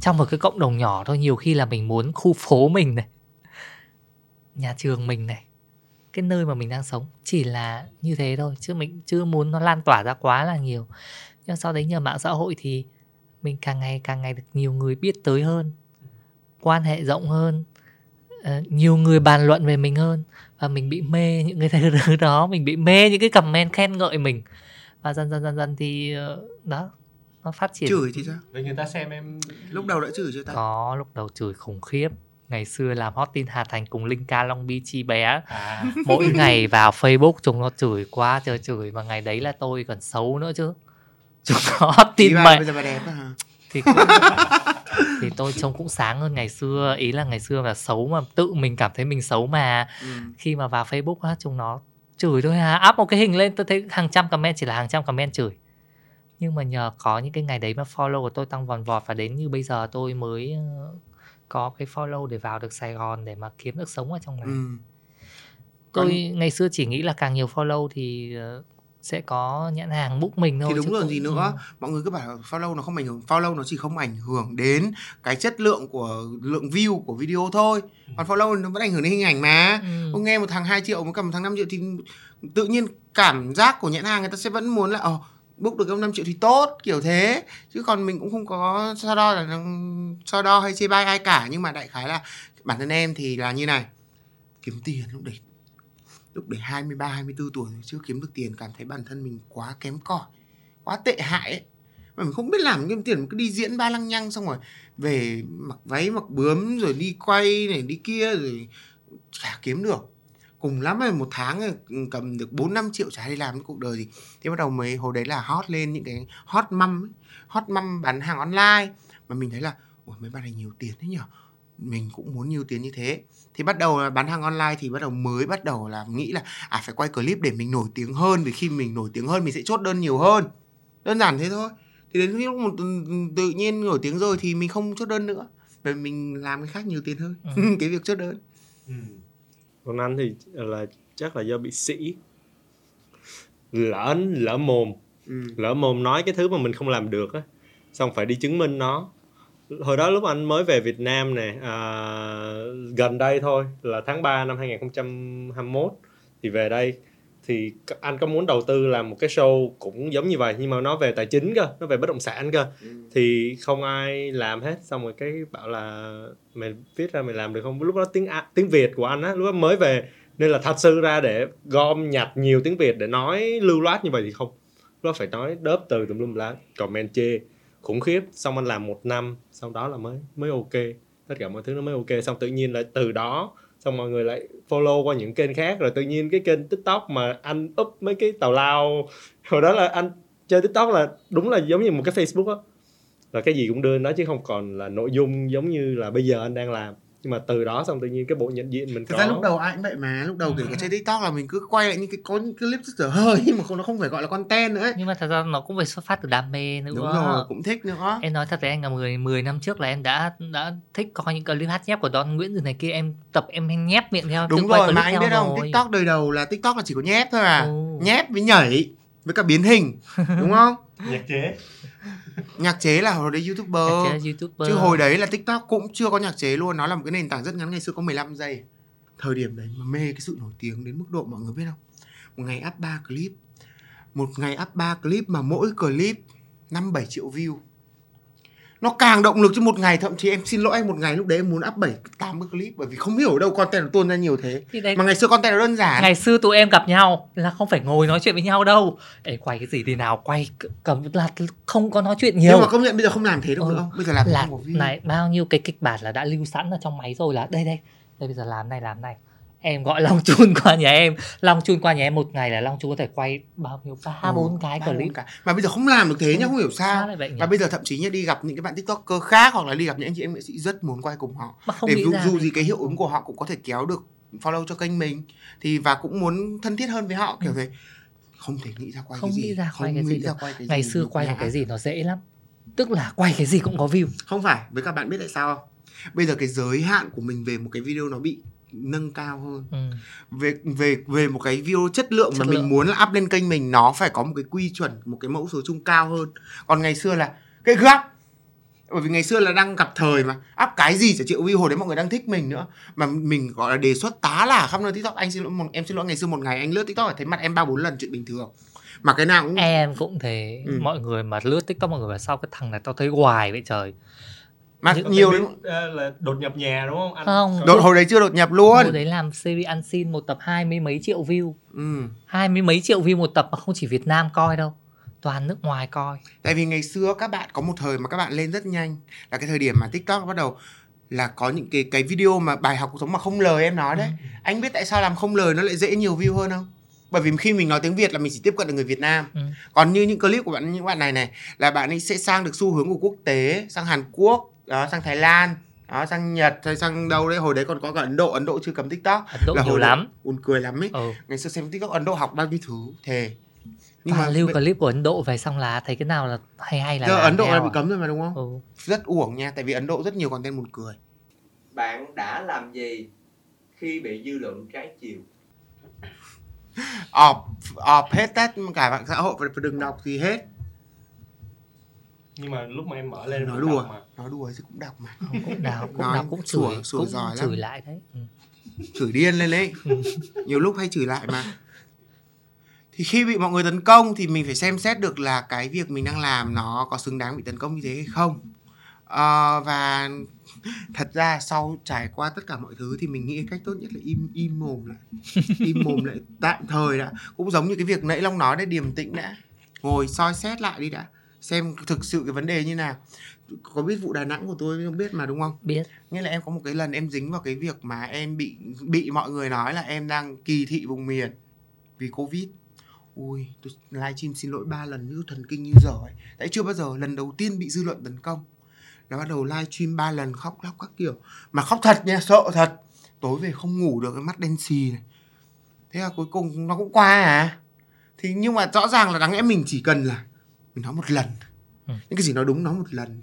trong một cái cộng đồng nhỏ thôi, nhiều khi là mình muốn khu phố mình này, nhà trường mình này, cái nơi mà mình đang sống. Chỉ là như thế thôi, chứ mình chưa muốn nó lan tỏa ra quá là nhiều. Nhưng sau đấy nhờ mạng xã hội thì mình càng ngày càng ngày được nhiều người biết tới hơn quan hệ rộng hơn ờ, nhiều người bàn luận về mình hơn và mình bị mê những cái thứ đó mình bị mê những cái comment khen ngợi mình. Và dần dần dần dần thì ờ, đó nó phát triển. Chửi thì sao? Vậy người ta xem em lúc đầu đã chửi chưa ta? Có lúc đầu chửi khủng khiếp. Ngày xưa làm hot tin Hà Thành cùng Linh Ca Long Bi chi bé. À. Mỗi ngày vào Facebook chúng nó chửi quá trời chửi mà ngày đấy là tôi còn xấu nữa chứ. Chúng nó hot tin mẹ bây giờ bà đẹp hả? Thì cũng, thì tôi trông cũng sáng hơn ngày xưa ý là ngày xưa là xấu mà tự mình cảm thấy mình xấu mà ừ. khi mà vào Facebook á chúng nó chửi thôi à up một cái hình lên tôi thấy hàng trăm comment chỉ là hàng trăm comment chửi nhưng mà nhờ có những cái ngày đấy mà follow của tôi tăng vòn vọt và đến như bây giờ tôi mới ờ, có cái follow để vào được Sài Gòn để mà kiếm được sống ở trong này Ừ. tôi Còn- ngày xưa chỉ nghĩ là càng nhiều follow thì ờ, sẽ có nhãn hàng book mình thôi thì đúng rồi gì nữa? Mọi người cứ bảo follow nó không ảnh hưởng. Follow nó chỉ không ảnh hưởng đến cái chất lượng của lượng view của video thôi. Còn follow nó vẫn ảnh hưởng đến hình ảnh mà. Ừ. Ông nghe một thằng 2 triệu với cả một thằng 5 triệu thì tự nhiên cảm giác của nhãn hàng người ta sẽ vẫn muốn là ờ book được ông 5 triệu thì tốt kiểu thế. Chứ còn mình cũng không có so đo là so đo hay chê bai ai cả. Nhưng mà đại khái là bản thân em thì là như này. Kiếm tiền lúc đấy lúc đấy 23 24 tuổi chưa kiếm được tiền, cảm thấy bản thân mình quá kém cỏi, quá tệ hại ấy. Mà mình không biết làm kiếm tiền mình cứ đi diễn ba lăng nhăng xong rồi về mặc váy, mặc bướm, rồi đi quay này, đi kia rồi chả kiếm được. Cùng lắm là một tháng cầm được 4 5 triệu trả đi làm cái cuộc đời gì. Thế bắt đầu mới, hồi đấy là hot lên những cái hot mâm hot mâm bán hàng online. Mà mình thấy là, ủa, mấy bạn này nhiều tiền thế nhở? Mình cũng muốn nhiều tiền như thế. Thì bắt đầu là bán hàng online thì bắt đầu mới bắt đầu là nghĩ là à phải quay clip để mình nổi tiếng hơn vì khi mình nổi tiếng hơn mình sẽ chốt đơn nhiều hơn. Đơn giản thế thôi. Thì đến lúc một tự nhiên nổi tiếng rồi thì mình không chốt đơn nữa. Bởi mình làm cái khác nhiều tiền hơn. Ừ. cái việc chốt đơn. Còn anh thì là chắc là do bị sĩ lỡ lỡ mồm. Ừ. lỡ mồm nói cái thứ mà mình không làm được á xong phải đi chứng minh nó hồi đó lúc anh mới về Việt Nam nè à, gần đây thôi là tháng 3 năm 2021 thì về đây. Thì anh có muốn đầu tư làm một cái show cũng giống như vậy nhưng mà nó về tài chính cơ nó về bất động sản cơ. Ừ. thì không ai làm hết xong rồi cái bảo là mày viết ra mày làm được không? Lúc đó tiếng tiếng Việt của anh á lúc đó mới về. Nên là thật sự ra để gom nhặt nhiều tiếng Việt để nói lưu loát như vậy thì không. Lúc đó phải nói đớp từ tùm lum lá comment chê khủng khiếp, xong anh làm một năm, sau đó là mới mới ok. Tất cả mọi thứ nó mới ok. Xong tự nhiên lại từ đó, xong mọi người lại follow qua những kênh khác. Rồi tự nhiên cái kênh tiktok mà anh up mấy cái tào lao. Hồi đó là anh chơi tiktok là đúng là giống như một cái facebook á. Là cái gì cũng đưa nó chứ không còn là nội dung giống như là bây giờ anh đang làm nhưng mà từ đó xong tự nhiên cái bộ nhận diện mình Thực có. ra lúc đầu ai cũng vậy mà lúc đầu kể cả trên tiktok là mình cứ quay lại những cái có những clip rất dở hơi mà không nó không phải gọi là content nữa ấy. nhưng mà thật ra nó cũng phải xuất phát từ đam mê nữa đúng rồi cũng thích nữa. Em nói thật với anh là 10, 10 năm trước là em đã đã thích coi những clip hát nhép của Don Nguyễn rồi này kia em tập em nhép miệng theo đúng rồi clip mà anh biết không tiktok đời đầu là tiktok là chỉ có nhép thôi à. Ừ. nhép với nhảy với cả biến hình đúng không? Nhạc chế nhạc chế là hồi đấy youtuber. Nhạc chế là youtuber. Chứ hồi đấy là tiktok cũng chưa có nhạc chế luôn nó là một cái nền tảng rất ngắn ngày xưa có 15 giây. Thời điểm đấy mà mê cái sự nổi tiếng đến mức độ mọi người biết không? Một ngày up 3 clip. Một ngày up 3 clip mà mỗi clip 5 7 triệu view nó càng động lực cho một ngày thậm chí em xin lỗi anh một ngày lúc đấy em muốn up 7 80 clip bởi vì không hiểu đâu content nó tuôn ra nhiều thế. Thì đấy. Mà ngày xưa content nó đơn giản. Ngày xưa tụi em gặp nhau là không phải ngồi nói chuyện với nhau đâu. Ê, quay cái gì thì nào quay cầm là không có nói chuyện nhiều. Nhưng mà công nhận bây giờ không làm thế được Ừ. nữa. Không bây giờ làm là này bao nhiêu cái kịch bản là đã lưu sẵn ở trong máy rồi là đây đây. Đây bây giờ làm này làm này em gọi long chun qua nhà em. Long chun qua nhà em một ngày là long chun có thể quay bao nhiêu ba Ừ, bốn cái ba, clip. cái. mà bây giờ không làm được thế nhá không hiểu sao. và bây giờ thậm chí nhá đi gặp những cái bạn tiktoker khác hoặc là đi gặp những anh chị em nghệ sĩ rất muốn quay cùng họ. Để dù, ra dù gì cái hiệu ứng của họ cũng có thể kéo được follow cho kênh mình. Thì và cũng muốn thân thiết hơn với họ kiểu thế. Không thể nghĩ ra quay Ừ. Không cái gì. nghĩ ra quay không cái gì nghĩ ra được. quay cái ngày gì xưa quay một cái gì nó dễ lắm. Tức là quay cái gì cũng có view. Không phải với các bạn biết tại sao không? Bây giờ cái giới hạn của mình về một cái video nó bị nâng cao hơn. Ừ. về về về một cái video chất lượng mà Chất mình lượng. muốn là up lên kênh mình nó phải có một cái quy chuẩn một cái mẫu số chung cao hơn. Còn ngày xưa là cái gấp bởi vì ngày xưa là đang gặp thời mà up cái gì chả triệu view hồi đấy mọi người đang thích mình nữa. Mà mình gọi là đề xuất tá là khắp nơi tiktok. Anh xin lỗi một, em xin lỗi ngày xưa một ngày anh lướt tiktok thấy mặt em ba bốn lần chuyện bình thường. Mà cái nào cũng em cũng thế. Ừ. mọi người mà lướt tiktok mọi người bảo sao cái thằng này tao thấy hoài vậy trời mà những- nhiều lắm ờ, là đột nhập nhà đúng không anh Không. Đột, hồi đấy chưa đột nhập luôn hồi đấy làm series ăn xin một tập hai mươi mấy triệu view ừ. hai mươi mấy triệu view một tập mà không chỉ Việt Nam coi đâu toàn nước ngoài coi Tại vì ngày xưa các bạn có một thời mà các bạn lên rất nhanh là cái thời điểm mà TikTok bắt đầu là có những cái cái video mà bài học cuộc sống mà không lời em nói đấy. Anh biết tại sao làm không lời nó lại dễ nhiều view hơn không? Bởi vì khi mình nói tiếng Việt là mình chỉ tiếp cận được người Việt Nam. Ừ. Còn như những clip của bạn những bạn này này là bạn ấy sẽ sang được xu hướng của quốc tế, sang Hàn Quốc, đó sang Thái Lan, đó sang Nhật hay sang đâu đấy hồi đấy còn có cả Ấn Độ, Ấn Độ chưa cấm TikTok. Ấn Độ là nhiều lắm Buồn cười lắm ấy. ừ. Ngày xưa xem TikTok Ấn Độ học bao nhiêu thứ, thề. Nhưng mà lưu clip của Ấn Độ về xong là thấy cái nào là hay hay là Ấn Độ là bị à? cấm rồi mà đúng không? ừ. Rất uổng nha, tại vì Ấn Độ rất nhiều content buồn cười. bạn đã làm gì khi bị dư luận trái chiều ọp ọp hết tất cả mạng xã hội và đừng đọc gì hết nhưng mà lúc mà em mở lên nói đùa. đọc mà. nói đùa thì cũng đọc mà. Không, cũng đào cũng Nói đào cũng sủa- chửi sủa cũng giỏi lắm. chửi lại đấy. Ừ. chửi điên lên đấy. Nhiều lúc hay chửi lại mà. Thì khi bị mọi người tấn công thì mình phải xem xét được là cái việc mình đang làm nó có xứng đáng bị tấn công như thế hay không. Ờ, và thật ra sau trải qua tất cả mọi thứ thì mình nghĩ cách tốt nhất là im im mồm lại. Im mồm lại tạm thời đã. Cũng giống như cái việc nãy long nói đấy điềm tĩnh đã. Ngồi soi xét lại đi đã xem thực sự cái vấn đề như nào. Có biết vụ đà nẵng của tôi không biết mà đúng không? Biết. Nghĩa là em có một cái lần em dính vào cái việc mà em bị bị mọi người nói là em đang kỳ thị vùng miền vì covid. Ui tôi livestream xin lỗi ba lần như thần kinh như giờ ấy. Tại chưa bao giờ lần đầu tiên bị dư luận tấn công. Là bắt đầu livestream ba lần khóc lóc các kiểu. Mà khóc thật nha sợ thật. Tối về không ngủ được cái mắt đen xì này. Thế là cuối cùng nó cũng qua à. Thì nhưng mà rõ ràng là đáng lẽ mình chỉ cần là mình nói một lần. Ừ. những cái gì nói đúng nói một lần.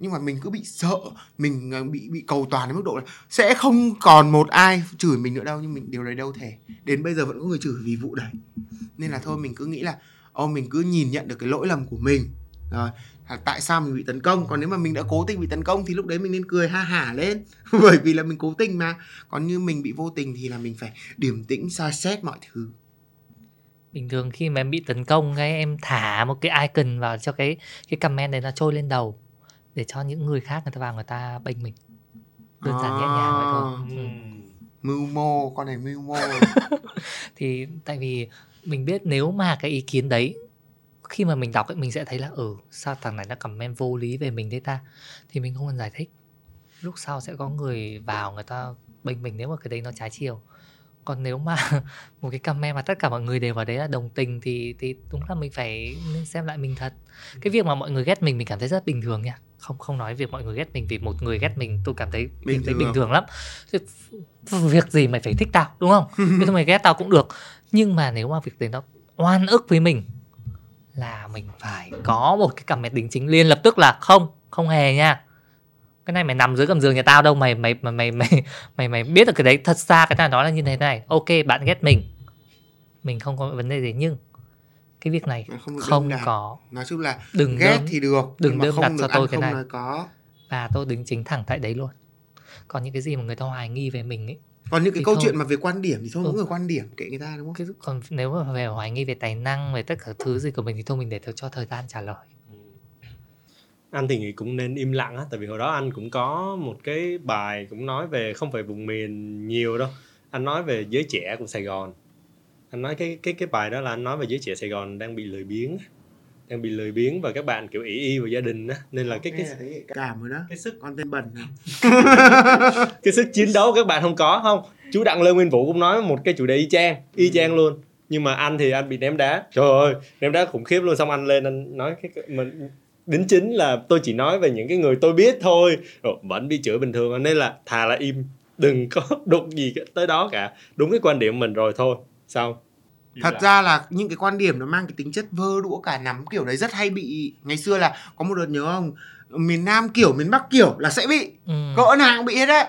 Nhưng mà mình cứ bị sợ mình ờ, bị bị cầu toàn đến mức độ là sẽ không còn một ai chửi mình nữa đâu nhưng mình điều đấy đâu thể. Đến bây giờ vẫn có người chửi vì vụ đấy. Nên là thôi mình cứ nghĩ là ô mình cứ nhìn nhận được cái lỗi lầm của mình. Rồi à, tại sao mình bị tấn công? Còn nếu mà mình đã cố tình bị tấn công thì lúc đấy mình nên cười ha hả lên. Bởi vì là mình cố tình mà. Còn như mình bị vô tình thì là mình phải điềm tĩnh soi xét mọi thứ bình thường khi mà em bị tấn công cái em thả một cái icon vào cho cái cái comment đấy nó trôi lên đầu để cho những người khác người ta vào người ta bênh mình đơn giản nhẹ nhàng vậy thôi À. ừ. Ừm. mưu mô con này mưu mô thì tại vì mình biết nếu mà cái ý kiến đấy khi mà mình đọc ấy mình sẽ thấy là ừ sao thằng này nó comment vô lý về mình thế ta thì mình không cần giải thích lúc sau sẽ có người vào người ta bênh mình nếu mà cái đấy nó trái chiều còn nếu mà một cái comment mà tất cả mọi người đều vào đấy là đồng tình thì thì đúng là mình phải nên xem lại mình thật. Cái việc mà mọi người ghét mình mình cảm thấy rất bình thường nha. Không không nói việc mọi người ghét mình vì một người ghét mình tôi cảm thấy Bình thấy thường. bình thường. lắm. Thì việc gì mày phải thích tao đúng không? Cái mày ghét tao cũng được. Nhưng mà nếu mà việc đấy nó oan ức với mình là mình phải có một cái comment đính chính liền lập tức là không không hề nha cái này mày nằm dưới gầm giường nhà tao đâu mày mày mày mày mày mày, mày biết được cái đấy thật ra cái này nói là như thế này. Ok bạn ghét mình. Mình không có vấn đề gì nhưng cái việc này Mà không không có. Nói chung là đừng ghét đơm. thì được đừng đơm đặt cho tôi cái này. có. Và tôi đứng chính thẳng tại đấy luôn. Còn những cái gì mà người ta hoài nghi về mình ấy còn những cái Thì câu thôi. chuyện mà về quan điểm thì thôi Ừ. mỗi người quan điểm kệ người ta đúng không? Cái còn nếu mà về hoài nghi về tài năng về tất cả thứ gì của mình thì thôi mình để cho thời gian trả lời anh thì nghĩ cũng nên im lặng á tại vì hồi đó anh cũng có một cái bài cũng nói về không phải vùng miền nhiều đâu. Anh nói về giới trẻ của Sài Gòn. Anh nói cái cái cái bài đó là anh nói về giới trẻ Sài Gòn đang bị lười biếng đang bị lười biếng và các bạn kiểu ỷ y vào gia đình á. Nên là cái cái thấy cảm rồi đó. cái sức con tên bẩn này cái sức chiến đấu các bạn không có không? Chú đặng lê nguyên vũ cũng nói một cái chủ đề y chang y chang luôn. Nhưng mà anh thì anh bị ném đá. Trời ơi ném đá khủng khiếp luôn. Xong anh lên anh nói cái mình đính chính là tôi chỉ nói về những cái người tôi biết thôi. Rồi vẫn bị chửi bình thường nên là thà là im đừng có đụng gì cả- tới đó cả. Đúng cái quan điểm mình rồi thôi. Xong thật ra là những cái quan điểm nó mang cái tính chất vơ đũa cả nắm kiểu đấy rất hay bị. Ngày xưa là có một đợt nhớ không? Miền Nam kiểu miền Bắc kiểu là sẽ bị. Ừ. cỡ nào cũng bị hết đấy.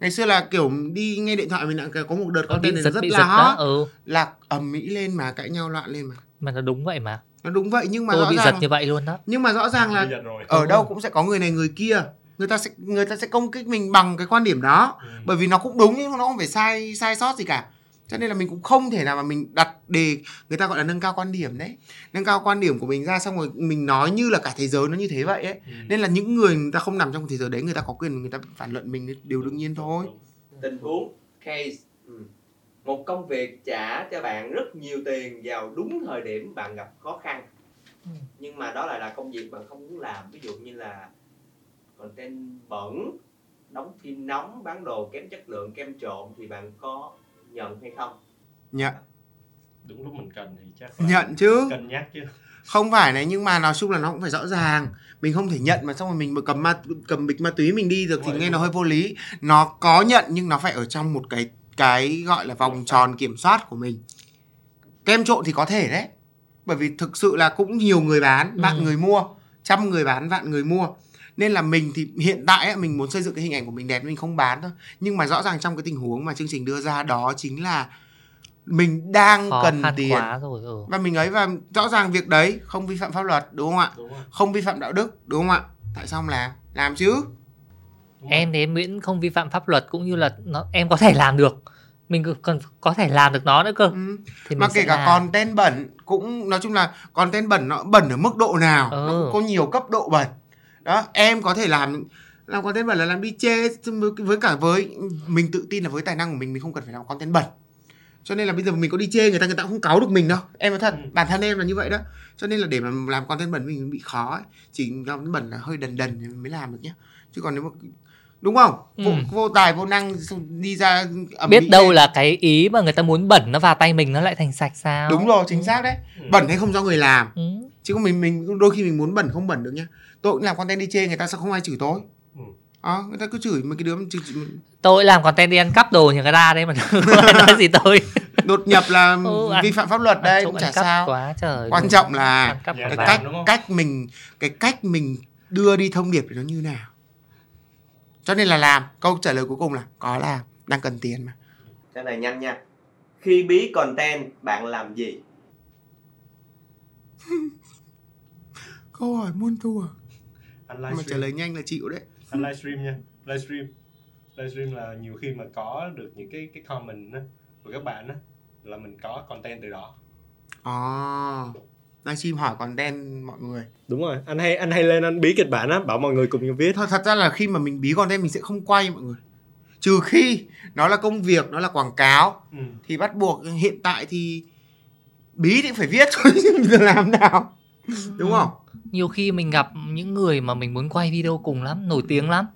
Ngày xưa là kiểu đi nghe điện thoại mình đã có một đợt Có content bị này rất là hot. ừ. Là ầm mỹ lên mà cãi nhau loạn lên mà. Mà nó đúng vậy mà đúng vậy nhưng mà tôi rõ bị ràng giật như vậy luôn đó. Nhưng mà rõ ràng là ở đâu cũng sẽ có người này người kia. Người ta sẽ người ta sẽ công kích mình bằng cái quan điểm đó. Ừ. bởi vì nó cũng đúng nhưng nó không phải sai sai sót gì cả. Cho nên là mình cũng không thể nào mà mình đặt đề người ta gọi là nâng cao quan điểm đấy. Nâng cao quan điểm của mình ra xong rồi mình nói như là cả thế giới nó như thế vậy ấy. Ừ. nên là những người người ta không nằm trong thế giới đấy người ta có quyền người ta phản luận mình điều đương nhiên thôi. Tình huống case. Ừ. một công việc trả cho bạn rất nhiều tiền vào đúng thời điểm bạn gặp khó khăn. Ừ. nhưng mà đó lại là công việc bạn không muốn làm. Ví dụ như là content bẩn đóng phim nóng bán đồ kém chất lượng kem trộn thì bạn có nhận hay không? Nhận. Đúng lúc mình cần thì chắc nhận chứ. cân nhắc chứ. Không phải này nhưng mà nói chung là nó cũng phải rõ ràng. Mình không thể nhận mà xong rồi mình cầm ma cầm bịch ma túy mình đi được thì Đúng rồi, nghe đúng nó hơi vô lý. Nó có nhận nhưng nó phải ở trong một cái cái gọi là vòng tròn kiểm soát của mình. Kem trộn thì có thể đấy bởi vì thực sự là cũng nhiều người bán Ừ. vạn người mua trăm người bán vạn người mua. Nên là mình thì hiện tại ấy, mình muốn xây dựng cái hình ảnh của mình đẹp mình không bán thôi. Nhưng mà rõ ràng trong cái tình huống mà chương trình đưa ra đó chính là mình đang khó cần tiền. quá rồi ừ. và mình ấy và rõ ràng việc đấy không vi phạm pháp luật đúng không ạ? Đúng không vi phạm đạo đức đúng không ạ? Tại sao không làm? Làm chứ. Em thì em miễn không vi phạm pháp luật cũng như là nó em có thể làm được mình còn có thể làm được nó nữa cơ ừ. thì mà mình kể cả làm. content bẩn cũng nói chung là content bẩn nó bẩn ở mức độ nào Ừ. nó cũng có nhiều cấp độ bẩn đó em có thể làm làm content bẩn là làm đi chê với- cả với mình tự tin là với tài năng của mình mình không cần phải làm content bẩn cho nên là bây giờ mình có đi chê người ta người ta cũng không cáu được mình đâu em nói thật Ừ. bản thân em là như vậy đó cho nên là để mà làm content bẩn mình bị khó ấy. chỉ làm bẩn là hơi đần đần mới làm được nhá chứ còn nếu mà đúng không? Vô, Ừ. vô tài vô năng đi ra ẩm biết đâu lên. là cái ý mà người ta muốn bẩn nó vào tay mình nó lại thành sạch sao? Đúng rồi chính xác đấy. Ừ. bẩn hay không do người làm. Ừ. chứ không mình mình đôi khi mình muốn bẩn không bẩn được nhá. Tôi cũng làm content đi chê người ta sao không ai chửi tôi. Ừ. đó người ta cứ chửi mấy cái đứa chửi, chửi, tôi làm content đi ăn cắp đồ nhà người ta đấy mà. Nói gì tôi? Đột nhập là Ừ, ăn- vi phạm pháp luật đây cũng chả cắp sao. quá trời quan trọng là cái cách cách mình cái cách mình đưa đi thông điệp thì nó như nào cho nên là làm. Câu trả lời cuối cùng là có làm đang cần tiền mà. Trả lời nhanh nha. Khi bí content bạn làm gì? Câu hỏi muôn thuở anh mà trả lời nhanh là chịu đấy. Anh livestream nha. Livestream. Livestream là nhiều khi mà có được những cái cái comment á của các bạn á là mình có content từ đó. À, livestream hỏi content mọi người. Đúng rồi anh hay anh hay lên anh bí kịch bản á bảo mọi người cùng nhau viết. Thật, thật ra là khi mà mình bí content mình sẽ không quay mọi người. Trừ khi nó là công việc nó là quảng cáo ừ. thì bắt buộc hiện tại thì bí thì phải viết thôi chứ mình giờ làm nào. Đúng không? Nhiều khi mình gặp những người mà mình muốn quay video cùng lắm nổi tiếng lắm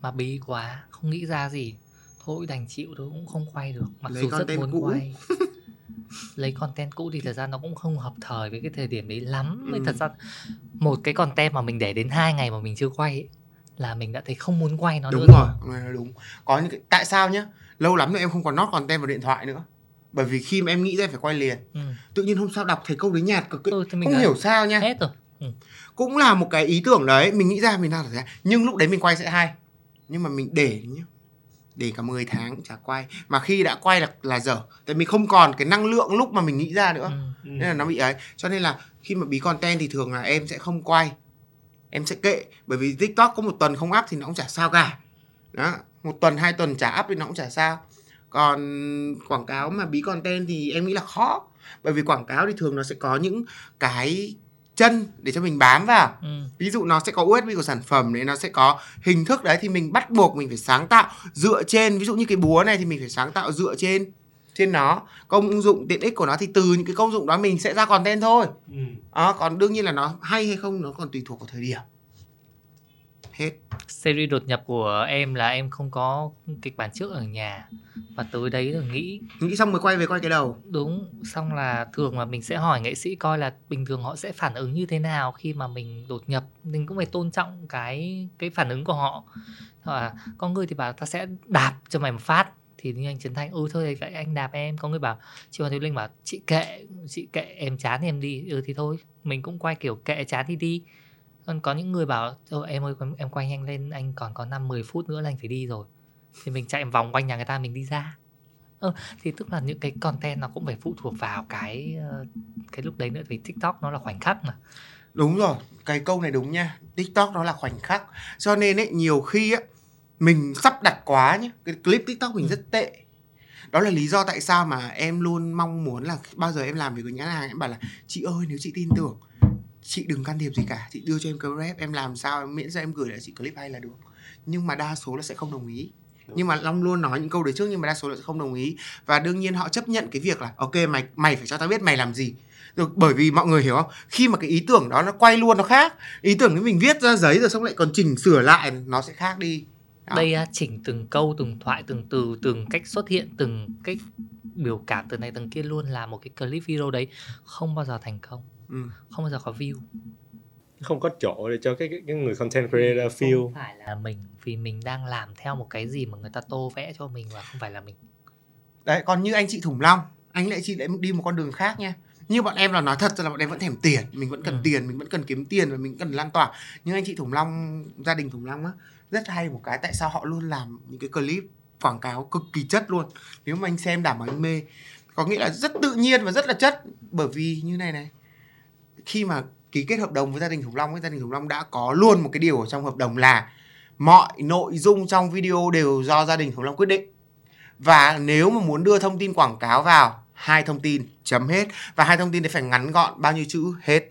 mà bí quá không nghĩ ra gì. Thôi đành chịu thôi cũng không quay được. Mặc Lấy dù rất muốn cũ. quay lấy content cũ thì thật ra nó cũng không hợp thời với cái thời điểm đấy lắm. Ừ. Ừ. thật ra một cái content mà mình để đến hai ngày mà mình chưa quay ấy, là mình đã thấy không muốn quay nó đúng nữa rồi. là đúng có những cái tại sao nhá? Lâu lắm rồi em không còn nót content vào điện thoại nữa. Bởi vì khi mà em nghĩ ra phải quay liền. Ừ. tự nhiên hôm sau đọc thấy câu đấy nhạt cực Ừ, không hiểu sao nha. hết rồi. Cũng là một cái ý tưởng đấy mình nghĩ ra mình đang ra nhưng lúc đấy mình quay sẽ hay. Nhưng mà mình để nhá để cả 10 tháng chả quay. Mà khi đã quay là là dở. Tại mình không còn cái năng lượng lúc mà mình nghĩ ra nữa. Ừ. nên là nó bị ấy. Cho nên là khi mà bí content thì thường là em sẽ không quay. Em sẽ kệ. Bởi vì tiktok có một tuần không up thì nó cũng chả sao cả. Đó. Một tuần hai tuần chả up thì nó cũng chả sao. Còn quảng cáo mà bí content thì em nghĩ là khó. Bởi vì quảng cáo thì thường nó sẽ có những cái chân để cho mình bám vào ừ. ví dụ nó sẽ có USB của sản phẩm đấy nó sẽ có hình thức đấy thì mình bắt buộc mình phải sáng tạo dựa trên ví dụ như cái búa này thì mình phải sáng tạo dựa trên trên nó công dụng tiện ích của nó thì từ những cái công dụng đó mình sẽ ra content thôi Ừ. đó, còn đương nhiên là nó hay hay không nó còn tùy thuộc vào thời điểm hết. Series đột nhập của em là em không có kịch bản trước ở nhà. Và tới đấy rồi nghĩ. Nghĩ xong mới quay về quay cái đầu. Đúng xong là thường mà mình sẽ hỏi nghệ sĩ coi là bình thường họ sẽ phản ứng như thế nào khi mà mình đột nhập. Mình cũng phải tôn trọng cái cái phản ứng của họ. À, có người thì bảo ta sẽ đạp cho mày một phát. Thì như anh Trấn Thanh ừ thôi vậy anh đạp em. Có người bảo chị Hoàng Thùy Linh bảo chị kệ chị kệ em chán thì em đi. Ừ thì thôi mình cũng quay kiểu kệ chán thì đi còn có những người bảo Ôi, em ơi em quay nhanh lên anh còn có 5 10 phút nữa là anh phải đi rồi. Thì mình chạy vòng quanh nhà người ta mình đi ra. Ờ, thì tức là những cái content nó cũng phải phụ thuộc vào cái cái lúc đấy nữa vì tiktok nó là khoảnh khắc mà. Đúng rồi cái câu này đúng nha. Tiktok nó là khoảnh khắc. Cho nên ấy nhiều khi á mình sắp đặt quá nhé cái clip tiktok mình Ừ. rất tệ. Đó là lý do tại sao mà em luôn mong muốn là bao giờ em làm việc với nhãn hàng em bảo là chị ơi nếu chị tin tưởng chị đừng can thiệp gì cả chị đưa cho em cái rep em làm sao em miễn sao em gửi lại chị clip hay là được. Nhưng mà đa số là sẽ không đồng ý. Nhưng mà long luôn nói những câu đấy trước nhưng mà đa số là sẽ không đồng ý. Và đương nhiên họ chấp nhận cái việc là ok mày mày phải cho tao biết mày làm gì. Được bởi vì mọi người hiểu không? Khi mà cái ý tưởng đó nó quay luôn nó khác ý tưởng nếu mình viết ra giấy rồi xong lại còn chỉnh sửa lại nó sẽ khác đi. Đó. đây chỉnh từng câu từng thoại từng từ từng cách xuất hiện từng cách biểu cảm từ này từng kia luôn là một cái clip video đấy không bao giờ thành công ừ. không bao giờ có view. Không có chỗ để cho cái, cái, người content creator feel. không phải là mình vì mình đang làm theo một cái gì mà người ta tô vẽ cho mình và không phải là mình. Đấy còn như anh chị thủng long anh lại chị lại đi một con đường khác nha. Như bọn em là nói thật là bọn em vẫn thèm tiền mình vẫn cần Ừ. tiền mình vẫn cần kiếm tiền và mình cần lan tỏa. Nhưng anh chị thủng long gia đình thủng long á rất hay một cái tại sao họ luôn làm những cái clip quảng cáo cực kỳ chất luôn. Nếu mà anh xem đảm bảo anh mê có nghĩa là rất tự nhiên và rất là chất. Bởi vì như này này khi mà ký kết hợp đồng với gia đình Thủng Long với gia đình Thủng Long đã có luôn một cái điều ở trong hợp đồng là mọi nội dung trong video đều do gia đình Thủng Long quyết định. Và nếu mà muốn đưa thông tin quảng cáo vào hai thông tin chấm hết. Và hai thông tin đấy phải ngắn gọn bao nhiêu chữ? Hết.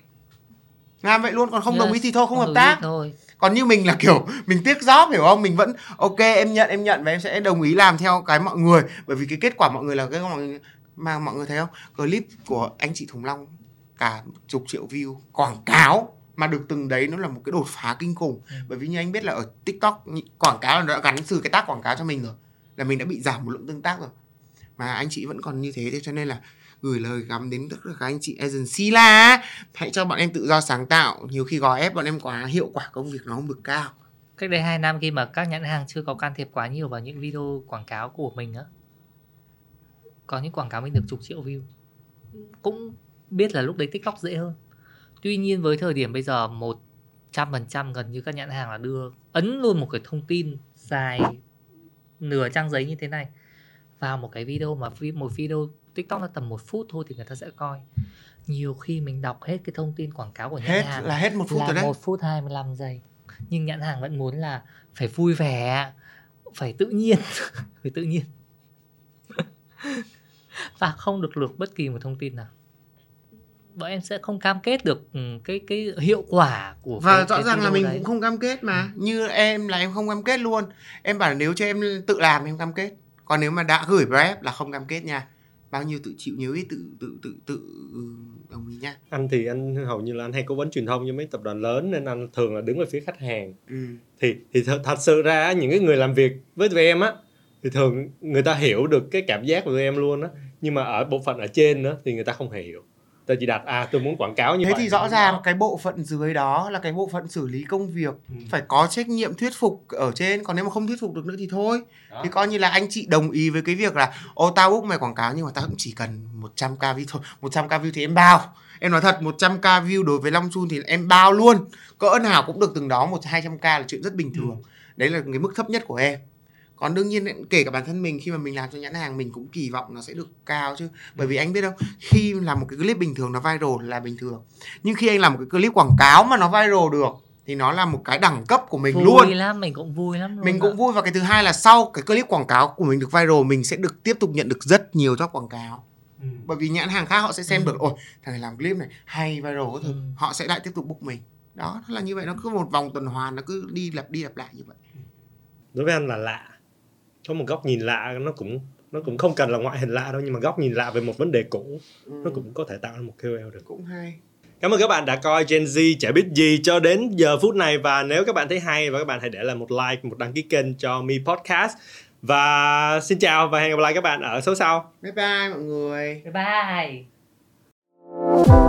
Làm vậy luôn còn không đồng ý thì thôi không hợp đồng ý tác. thôi. Còn như mình là kiểu mình tiếc job hiểu không? Mình vẫn ok em nhận em nhận và em sẽ đồng ý làm theo cái mọi người. Bởi vì cái kết quả mọi người là cái mọi người mà mọi người thấy không? Clip của anh chị Thùng Long cả chục triệu view. Quảng cáo mà được từng đấy nó là một cái đột phá kinh khủng. Ừ. bởi vì như anh biết là ở TikTok quảng cáo là nó đã gắn từ cái tác quảng cáo cho mình rồi là mình đã bị giảm một lượng tương tác rồi. Mà anh chị vẫn còn như thế thế cho nên là gửi lời gắm đến tất cả các anh chị agency là hãy cho bọn em tự do sáng tạo. Nhiều khi gò ép bọn em quá hiệu quả công việc nó không được cao. Cách đây 2 năm khi mà các nhãn hàng chưa có can thiệp quá nhiều vào những video quảng cáo của mình á có những quảng cáo mình được chục triệu view. Cũng biết là lúc đấy tiktok dễ hơn. Tuy nhiên với thời điểm bây giờ một trăm phần trăm gần như các nhãn hàng là đưa ấn luôn một cái thông tin dài nửa trang giấy như thế này vào một cái video mà một video tiktok là tầm một phút thôi thì người ta sẽ coi. Nhiều khi mình đọc hết cái thông tin quảng cáo của nhãn hết hàng là hết một phút rồi đấy. một phút 25 giây. Nhưng nhãn hàng vẫn muốn là phải vui vẻ phải tự nhiên phải tự nhiên. Và không được lược bất kỳ một thông tin nào bọn em sẽ không cam kết được ừ, cái cái hiệu quả của và cái, rõ cái ràng là mình đấy. cũng không cam kết mà. Như em là em không cam kết luôn. Em bảo là nếu cho em tự làm em cam kết. Còn nếu mà đã gửi rep là không cam kết nha. Bao nhiêu tự chịu nhiều ít tự tự tự tự ừ, đồng ý nha. Anh thì anh hầu như là anh hay cố vấn truyền thông cho mấy tập đoàn lớn nên anh thường là đứng về phía khách hàng. Ừ. thì thì thật, thật sự ra những cái người làm việc với tụi em á thì thường người ta hiểu được cái cảm giác của tụi em luôn á. Nhưng mà ở bộ phận ở trên nữa thì người ta không hề hiểu ta chỉ đặt à tôi muốn quảng cáo như thế vậy. thì rõ ràng cái bộ phận dưới đó là cái bộ phận xử lý công việc Ừ. phải có trách nhiệm thuyết phục ở trên còn nếu mà không thuyết phục được nữa thì thôi. Đó. thì coi như là anh chị đồng ý với cái việc là ô tao book mày quảng cáo nhưng mà tao cũng chỉ cần 100k view thôi. 100k view thì em bao. Em nói thật 100k view đối với Long Chun thì em bao luôn. Cỡ nào cũng được từng đó một hai trăm k là chuyện rất bình thường. Đấy là cái mức thấp nhất của em còn đương nhiên kể cả bản thân mình khi mà mình làm cho nhãn hàng mình cũng kỳ vọng nó sẽ được cao chứ. Bởi vì anh biết không khi làm một cái clip bình thường nó viral là bình thường. Nhưng khi anh làm một cái clip quảng cáo mà nó viral được thì nó là một cái đẳng cấp của mình vui luôn. lắm mình cũng vui lắm luôn mình ạ. cũng vui. Và cái thứ hai là sau cái clip quảng cáo của mình được viral mình sẽ được tiếp tục nhận được rất nhiều job quảng cáo. Ừ. bởi vì nhãn hàng khác họ sẽ xem Ừ. được ôi thằng này làm clip này hay viral các thứ Ừ. họ sẽ lại tiếp tục book mình. Đó là như vậy. Nó cứ một vòng tuần hoàn nó cứ đi lặp đi lặp lại như vậy. Đối với anh là lạ có một góc nhìn lạ nó cũng nó cũng không cần là ngoại hình lạ đâu nhưng mà góc nhìn lạ về một vấn đề cũ nó cũng có thể tạo ra một KOL được. Cũng hay. Cảm ơn các bạn đã coi Gen Z chả biết gì cho đến giờ phút này và nếu các bạn thấy hay và các bạn hãy để lại một like, một đăng ký kênh cho Mi Podcast. Và xin chào và hẹn gặp lại các bạn ở số sau. bye bye mọi người. Bye bye